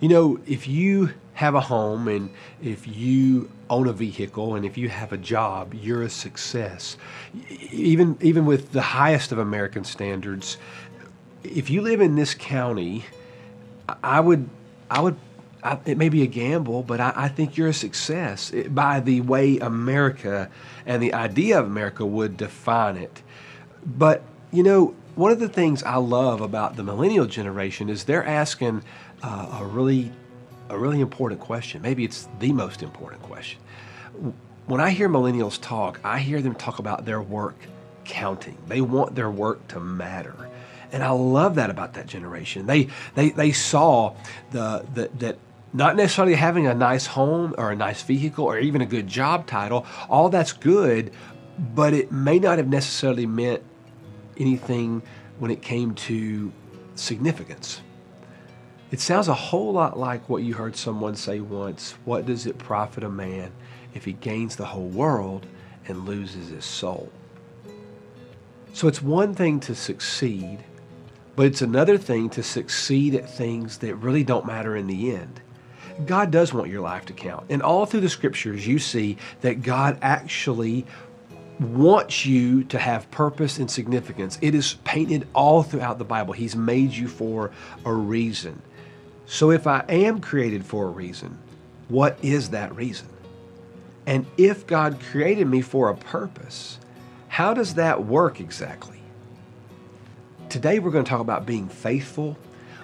You know, if you have a home and if you own a vehicle and if you have a job, you're a success. Even even with the highest of American standards, if you live in this county, I would I would I, it may be a gamble, but I, I think you're a success it, by the way America and the idea of America would define it. But you know, one of the things I love about the millennial generation is they're asking uh, a really a really important question. Maybe it's the most important question. When I hear millennials talk, I hear them talk about their work counting. They want their work to matter. And I love that about that generation. They they they saw the, the that not necessarily having a nice home or a nice vehicle or even a good job title, all that's good, but it may not have necessarily meant anything when it came to significance. It sounds a whole lot like what you heard someone say once What does it profit a man if he gains the whole world and loses his soul? So it's one thing to succeed, but it's another thing to succeed at things that really don't matter in the end. God does want your life to count. And all through the scriptures, you see that God actually wants you to have purpose and significance. It is painted all throughout the Bible. He's made you for a reason. So if I am created for a reason, what is that reason? And if God created me for a purpose, how does that work exactly? Today we're going to talk about being faithful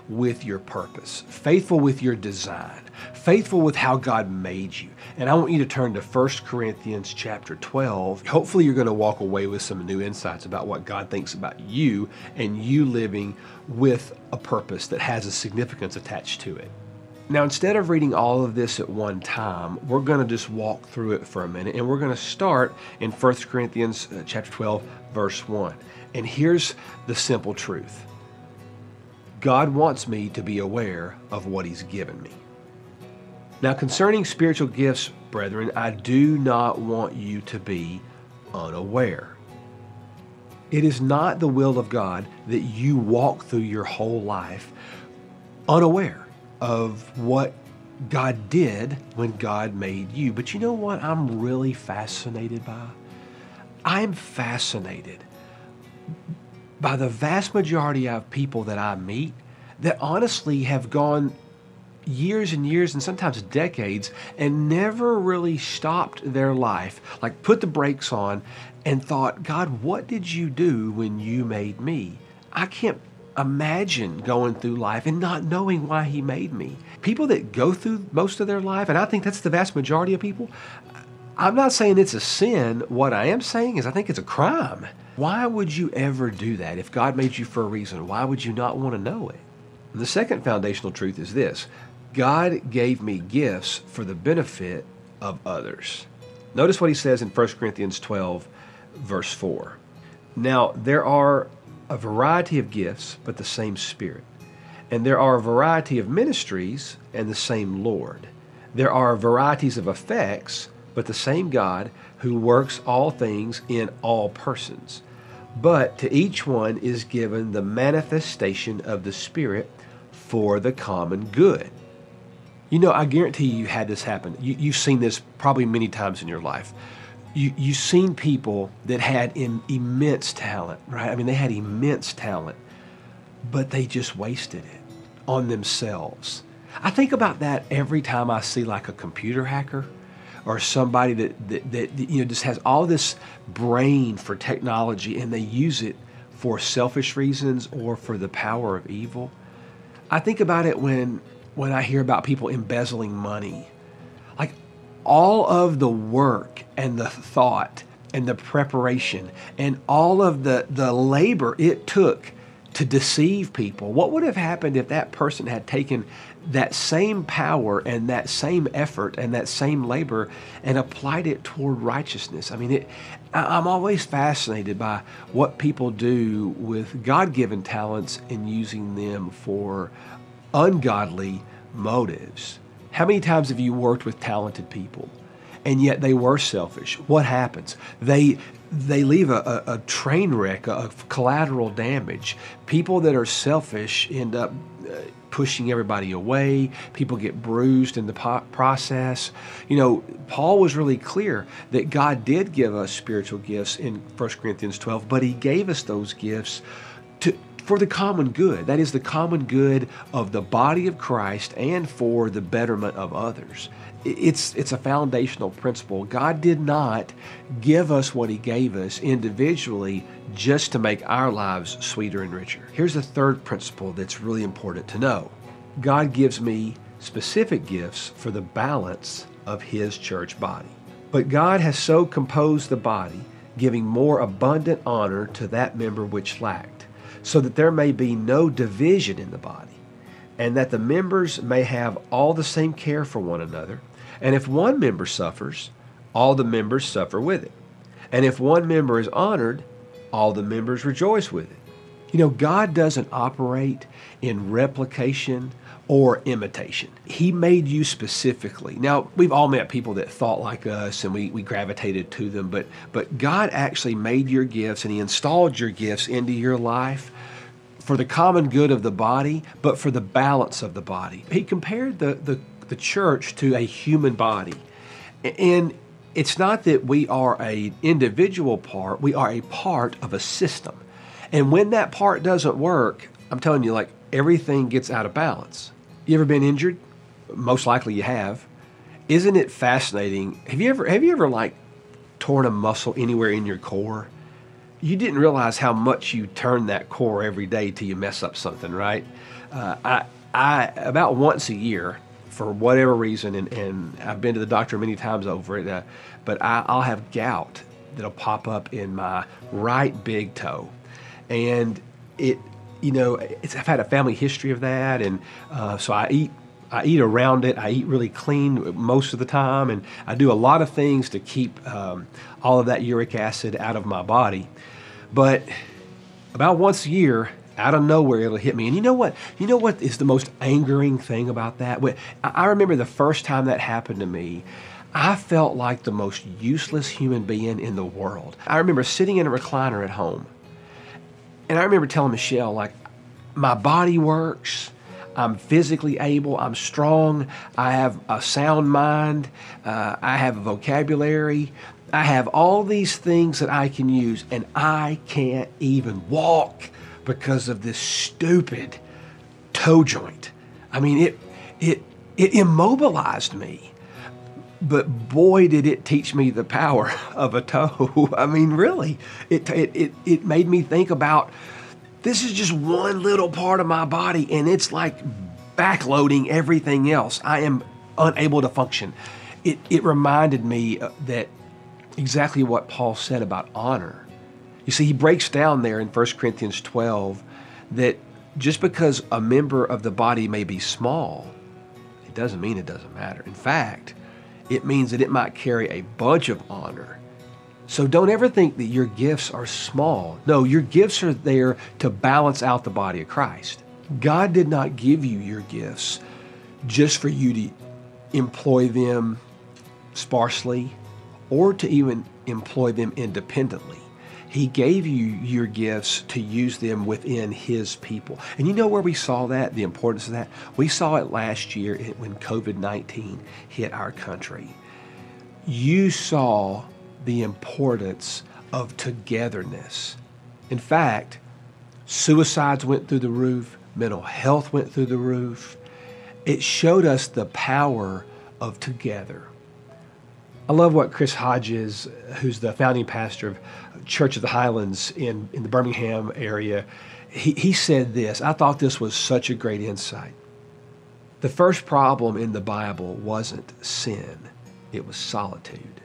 with your purpose, faithful with your design, faithful with how God made you. And I want you to turn to 1 Corinthians chapter 12. Hopefully, you're going to walk away with some new insights about what God thinks about you and you living with a purpose that has a significance attached to it. Now, instead of reading all of this at one time, we're going to just walk through it for a minute and we're going to start in 1 Corinthians uh, chapter 12 verse 1. And here's the simple truth. God wants me to be aware of what he's given me. Now, concerning spiritual gifts, brethren, I do not want you to be unaware. It is not the will of God that you walk through your whole life unaware of what God did when God made you. But you know what I'm really fascinated by? I'm fascinated by the vast majority of people that I meet that honestly have gone years and years and sometimes decades and never really stopped their life, like put the brakes on and thought, God, what did you do when you made me? I can't imagine going through life and not knowing why he made me. People that go through most of their life, and I think that's the vast majority of people, I'm not saying it's a sin. What I am saying is I think it's a crime. Why would you ever do that? If God made you for a reason, why would you not want to know it? The second foundational truth is this God gave me gifts for the benefit of others. Notice what he says in 1 Corinthians 12, verse 4. Now, there are a variety of gifts, but the same Spirit. And there are a variety of ministries, and the same Lord. There are varieties of effects, but the same God who works all things in all persons. But to each one is given the manifestation of the Spirit for the common good. You know, I guarantee you had this happen. You, you've seen this probably many times in your life. You, you've seen people that had Im- immense talent, right? I mean, they had immense talent, but they just wasted it on themselves. I think about that every time I see like a computer hacker or somebody that, that, that you know just has all this brain for technology and they use it for selfish reasons or for the power of evil. I think about it when when I hear about people embezzling money. Like all of the work and the thought and the preparation and all of the, the labor it took to deceive people. What would have happened if that person had taken that same power and that same effort and that same labor and applied it toward righteousness? I mean, it, I'm always fascinated by what people do with God given talents and using them for ungodly motives. How many times have you worked with talented people and yet they were selfish. What happens? They they leave a, a, a train wreck of collateral damage. People that are selfish end up uh, pushing everybody away. People get bruised in the po- process. You know, Paul was really clear that God did give us spiritual gifts in 1 Corinthians 12, but he gave us those gifts to for the common good. That is the common good of the body of Christ and for the betterment of others. It's, it's a foundational principle. God did not give us what He gave us individually just to make our lives sweeter and richer. Here's the third principle that's really important to know God gives me specific gifts for the balance of His church body. But God has so composed the body, giving more abundant honor to that member which lacked so that there may be no division in the body, and that the members may have all the same care for one another. And if one member suffers, all the members suffer with it. And if one member is honored, all the members rejoice with it. You know, God doesn't operate in replication or imitation. He made you specifically. Now, we've all met people that thought like us and we, we gravitated to them, but but God actually made your gifts and he installed your gifts into your life for the common good of the body, but for the balance of the body. He compared the, the, the church to a human body. And it's not that we are a individual part, we are a part of a system. And when that part doesn't work, I'm telling you, like everything gets out of balance. You ever been injured? Most likely you have. Isn't it fascinating? Have you ever have you ever like torn a muscle anywhere in your core? you didn't realize how much you turn that core every day till you mess up something, right? Uh, I, I about once a year, for whatever reason, and, and I've been to the doctor many times over it, uh, but I, I'll have gout that'll pop up in my right big toe, and it, you know, I've had a family history of that, and uh, so I eat I eat around it. I eat really clean most of the time, and I do a lot of things to keep um, all of that uric acid out of my body. But about once a year, out of nowhere, it'll hit me. And you know what? You know what is the most angering thing about that? I remember the first time that happened to me. I felt like the most useless human being in the world. I remember sitting in a recliner at home, and I remember telling Michelle, like, my body works. I'm physically able. I'm strong. I have a sound mind. Uh, I have a vocabulary. I have all these things that I can use, and I can't even walk because of this stupid toe joint. I mean, it it it immobilized me. But boy, did it teach me the power of a toe. I mean, really, it it it, it made me think about this is just one little part of my body, and it's like backloading everything else. I am unable to function. It, it reminded me uh, that exactly what Paul said about honor. You see, he breaks down there in 1 Corinthians 12 that just because a member of the body may be small, it doesn't mean it doesn't matter. In fact, it means that it might carry a bunch of honor. So don't ever think that your gifts are small. No, your gifts are there to balance out the body of Christ. God did not give you your gifts just for you to employ them sparsely or to even employ them independently. He gave you your gifts to use them within His people. And you know where we saw that, the importance of that? We saw it last year when COVID 19 hit our country. You saw the importance of togetherness. In fact, suicides went through the roof, mental health went through the roof. It showed us the power of together. I love what Chris Hodges, who's the founding pastor of Church of the Highlands in, in the Birmingham area, he, he said this. I thought this was such a great insight. The first problem in the Bible wasn't sin, it was solitude.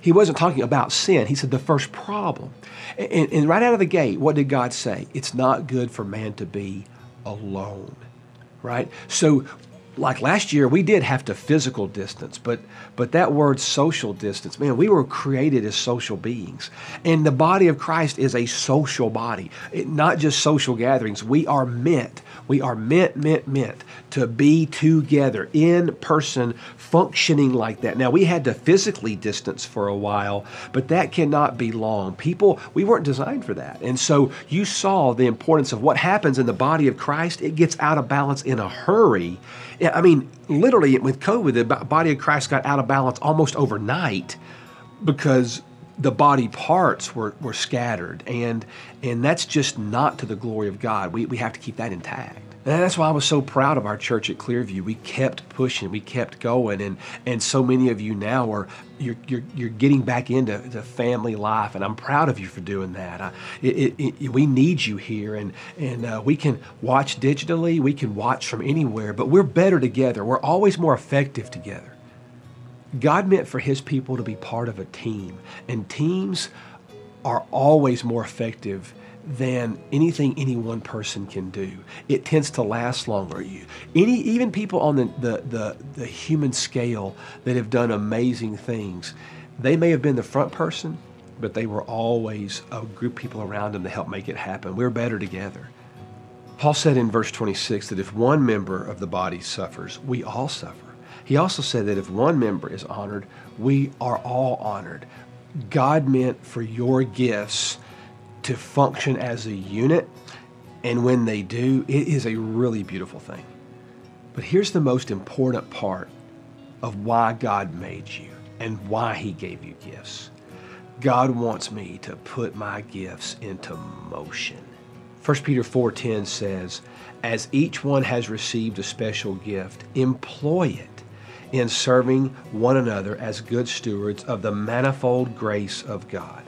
He wasn't talking about sin. He said the first problem. And, and right out of the gate, what did God say? It's not good for man to be alone, right? So like last year we did have to physical distance but but that word social distance man we were created as social beings. And the body of christ is a social body. It, not just social gatherings. We are meant we are meant meant meant to be together in person functioning like that. Now we had to physically distance for a while but that cannot be long. People we weren't designed for that. And so you saw the importance of what happens in the body of christ. It gets out of balance in a hurry I mean, literally with COVID, the body of Christ got out of balance almost overnight because the body parts were, were scattered. And, and that's just not to the glory of God. We, we have to keep that intact. That's why I was so proud of our church at Clearview. We kept pushing, we kept going, and and so many of you now are you're you're, you're getting back into the family life, and I'm proud of you for doing that. I, it, it, we need you here, and and uh, we can watch digitally, we can watch from anywhere, but we're better together. We're always more effective together. God meant for His people to be part of a team, and teams are always more effective than anything any one person can do. It tends to last longer. You, any, even people on the, the, the, the human scale that have done amazing things, they may have been the front person, but they were always a group of people around them to help make it happen. We're better together. Paul said in verse 26 that if one member of the body suffers, we all suffer. He also said that if one member is honored, we are all honored. God meant for your gifts to function as a unit. And when they do, it is a really beautiful thing. But here's the most important part of why God made you and why He gave you gifts. God wants me to put my gifts into motion. 1 Peter 4:10 says, "As each one has received a special gift, employ it in serving one another as good stewards of the manifold grace of God."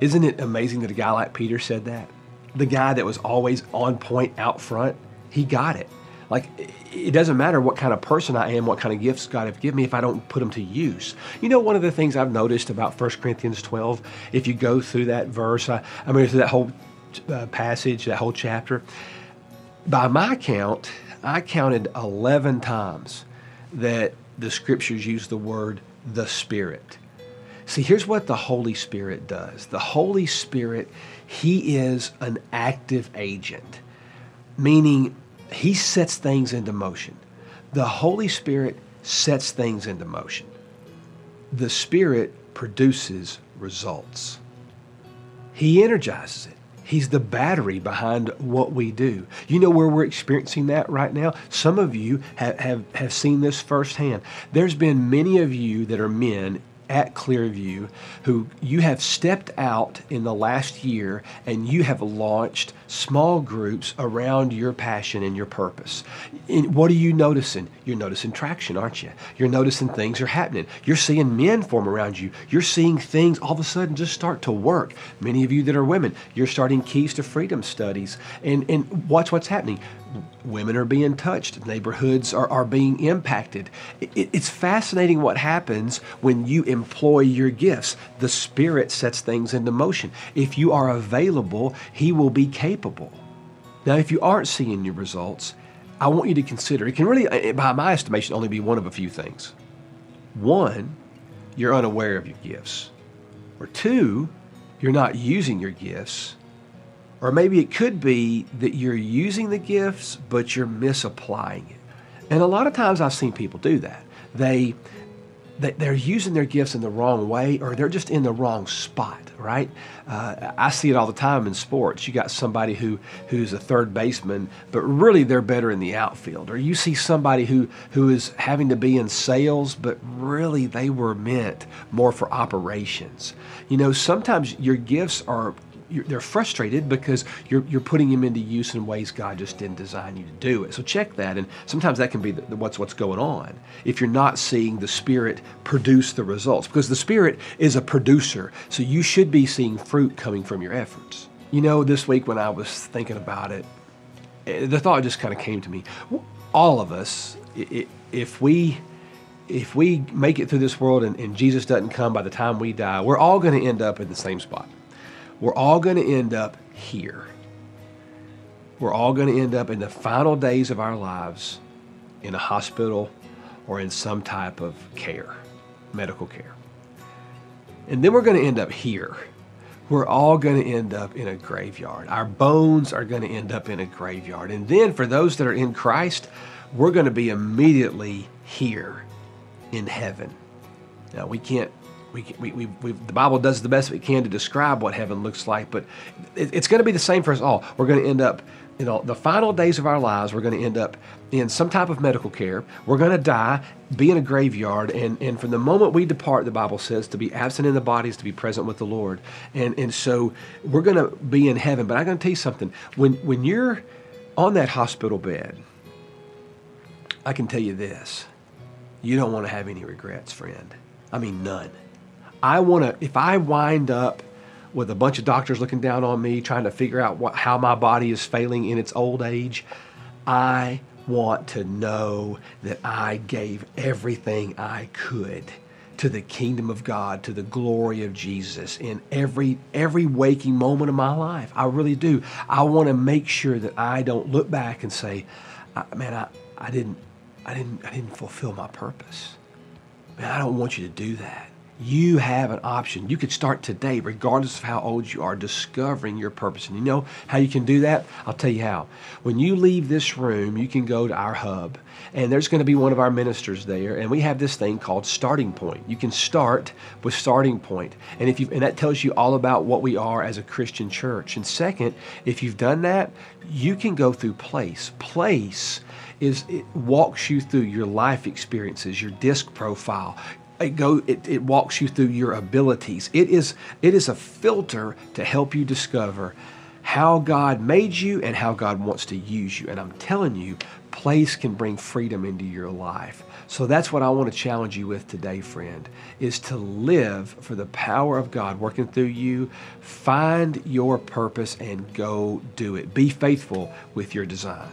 Isn't it amazing that a guy like Peter said that? The guy that was always on point out front, he got it. Like, it doesn't matter what kind of person I am, what kind of gifts God has given me if I don't put them to use. You know, one of the things I've noticed about 1 Corinthians 12, if you go through that verse, I, I mean, through that whole uh, passage, that whole chapter, by my count, I counted 11 times that the scriptures use the word the Spirit. See, here's what the Holy Spirit does the Holy Spirit, He is an active agent, meaning He sets things into motion. The Holy Spirit sets things into motion. The Spirit produces results. He energizes it. He's the battery behind what we do. You know where we're experiencing that right now? Some of you have, have, have seen this firsthand. There's been many of you that are men at Clearview who you have stepped out in the last year and you have launched small groups around your passion and your purpose. And what are you noticing? You're noticing traction, aren't you? You're noticing things are happening. You're seeing men form around you. You're seeing things all of a sudden just start to work. Many of you that are women, you're starting Keys to Freedom studies. And, and watch what's happening women are being touched, neighborhoods are, are being impacted. It, it's fascinating what happens when you employ your gifts. The Spirit sets things into motion. If you are available, He will be capable. Now, if you aren't seeing your results, I want you to consider it can really, eh, by my estimation, only be one of a few things. One, you're unaware of your gifts. Or two, you're not using your gifts or maybe it could be that you're using the gifts, but you're misapplying it. And a lot of times I've seen people do that. They, they're using their gifts in the wrong way or they're just in the wrong spot right uh, i see it all the time in sports you got somebody who who's a third baseman but really they're better in the outfield or you see somebody who who is having to be in sales but really they were meant more for operations you know sometimes your gifts are they're frustrated because you're, you're putting them into use in ways God just didn't design you to do it. So check that, and sometimes that can be the, the, what's what's going on if you're not seeing the Spirit produce the results, because the Spirit is a producer. So you should be seeing fruit coming from your efforts. You know, this week when I was thinking about it, eh, the thought just kind of came to me. All of us, if we if we make it through this world and, and Jesus doesn't come by the time we die, we're all going to end up in the same spot we're all going to end up here. We're all going to end up in the final days of our lives in a hospital or in some type of care, medical care. And then we're going to end up here. We're all going to end up in a graveyard. Our bones are going to end up in a graveyard. And then for those that are in Christ, we're going to be immediately here in heaven. Now, we can't we, we, we, we, the Bible does the best it can to describe what heaven looks like, but it, it's going to be the same for us all. We're going to end up, you know, the final days of our lives, we're going to end up in some type of medical care. We're going to die, be in a graveyard, and, and from the moment we depart, the Bible says, to be absent in the body is to be present with the Lord. And, and so we're going to be in heaven. But I'm going to tell you something. When, when you're on that hospital bed, I can tell you this you don't want to have any regrets, friend. I mean, none. I want to, if I wind up with a bunch of doctors looking down on me, trying to figure out what, how my body is failing in its old age, I want to know that I gave everything I could to the kingdom of God, to the glory of Jesus in every every waking moment of my life. I really do. I want to make sure that I don't look back and say, "Man, I, I didn't I didn't I didn't fulfill my purpose." Man, I don't want you to do that you have an option. You could start today, regardless of how old you are, discovering your purpose. And you know how you can do that? I'll tell you how. When you leave this room, you can go to our hub, and there's going to be one of our ministers there, and we have this thing called Starting Point. You can start with Starting Point, and if you and that tells you all about what we are as a Christian church. And second, if you've done that, you can go through Place. Place is it walks you through your life experiences, your disc profile, it go it, it walks you through your abilities. It is it is a filter to help you discover how god made you and how god wants to use you. And i'm telling you place can bring freedom into your life. So that's what i want to challenge you with today friend is to live for the power of god working through you. Find your purpose and go do it. Be faithful with your design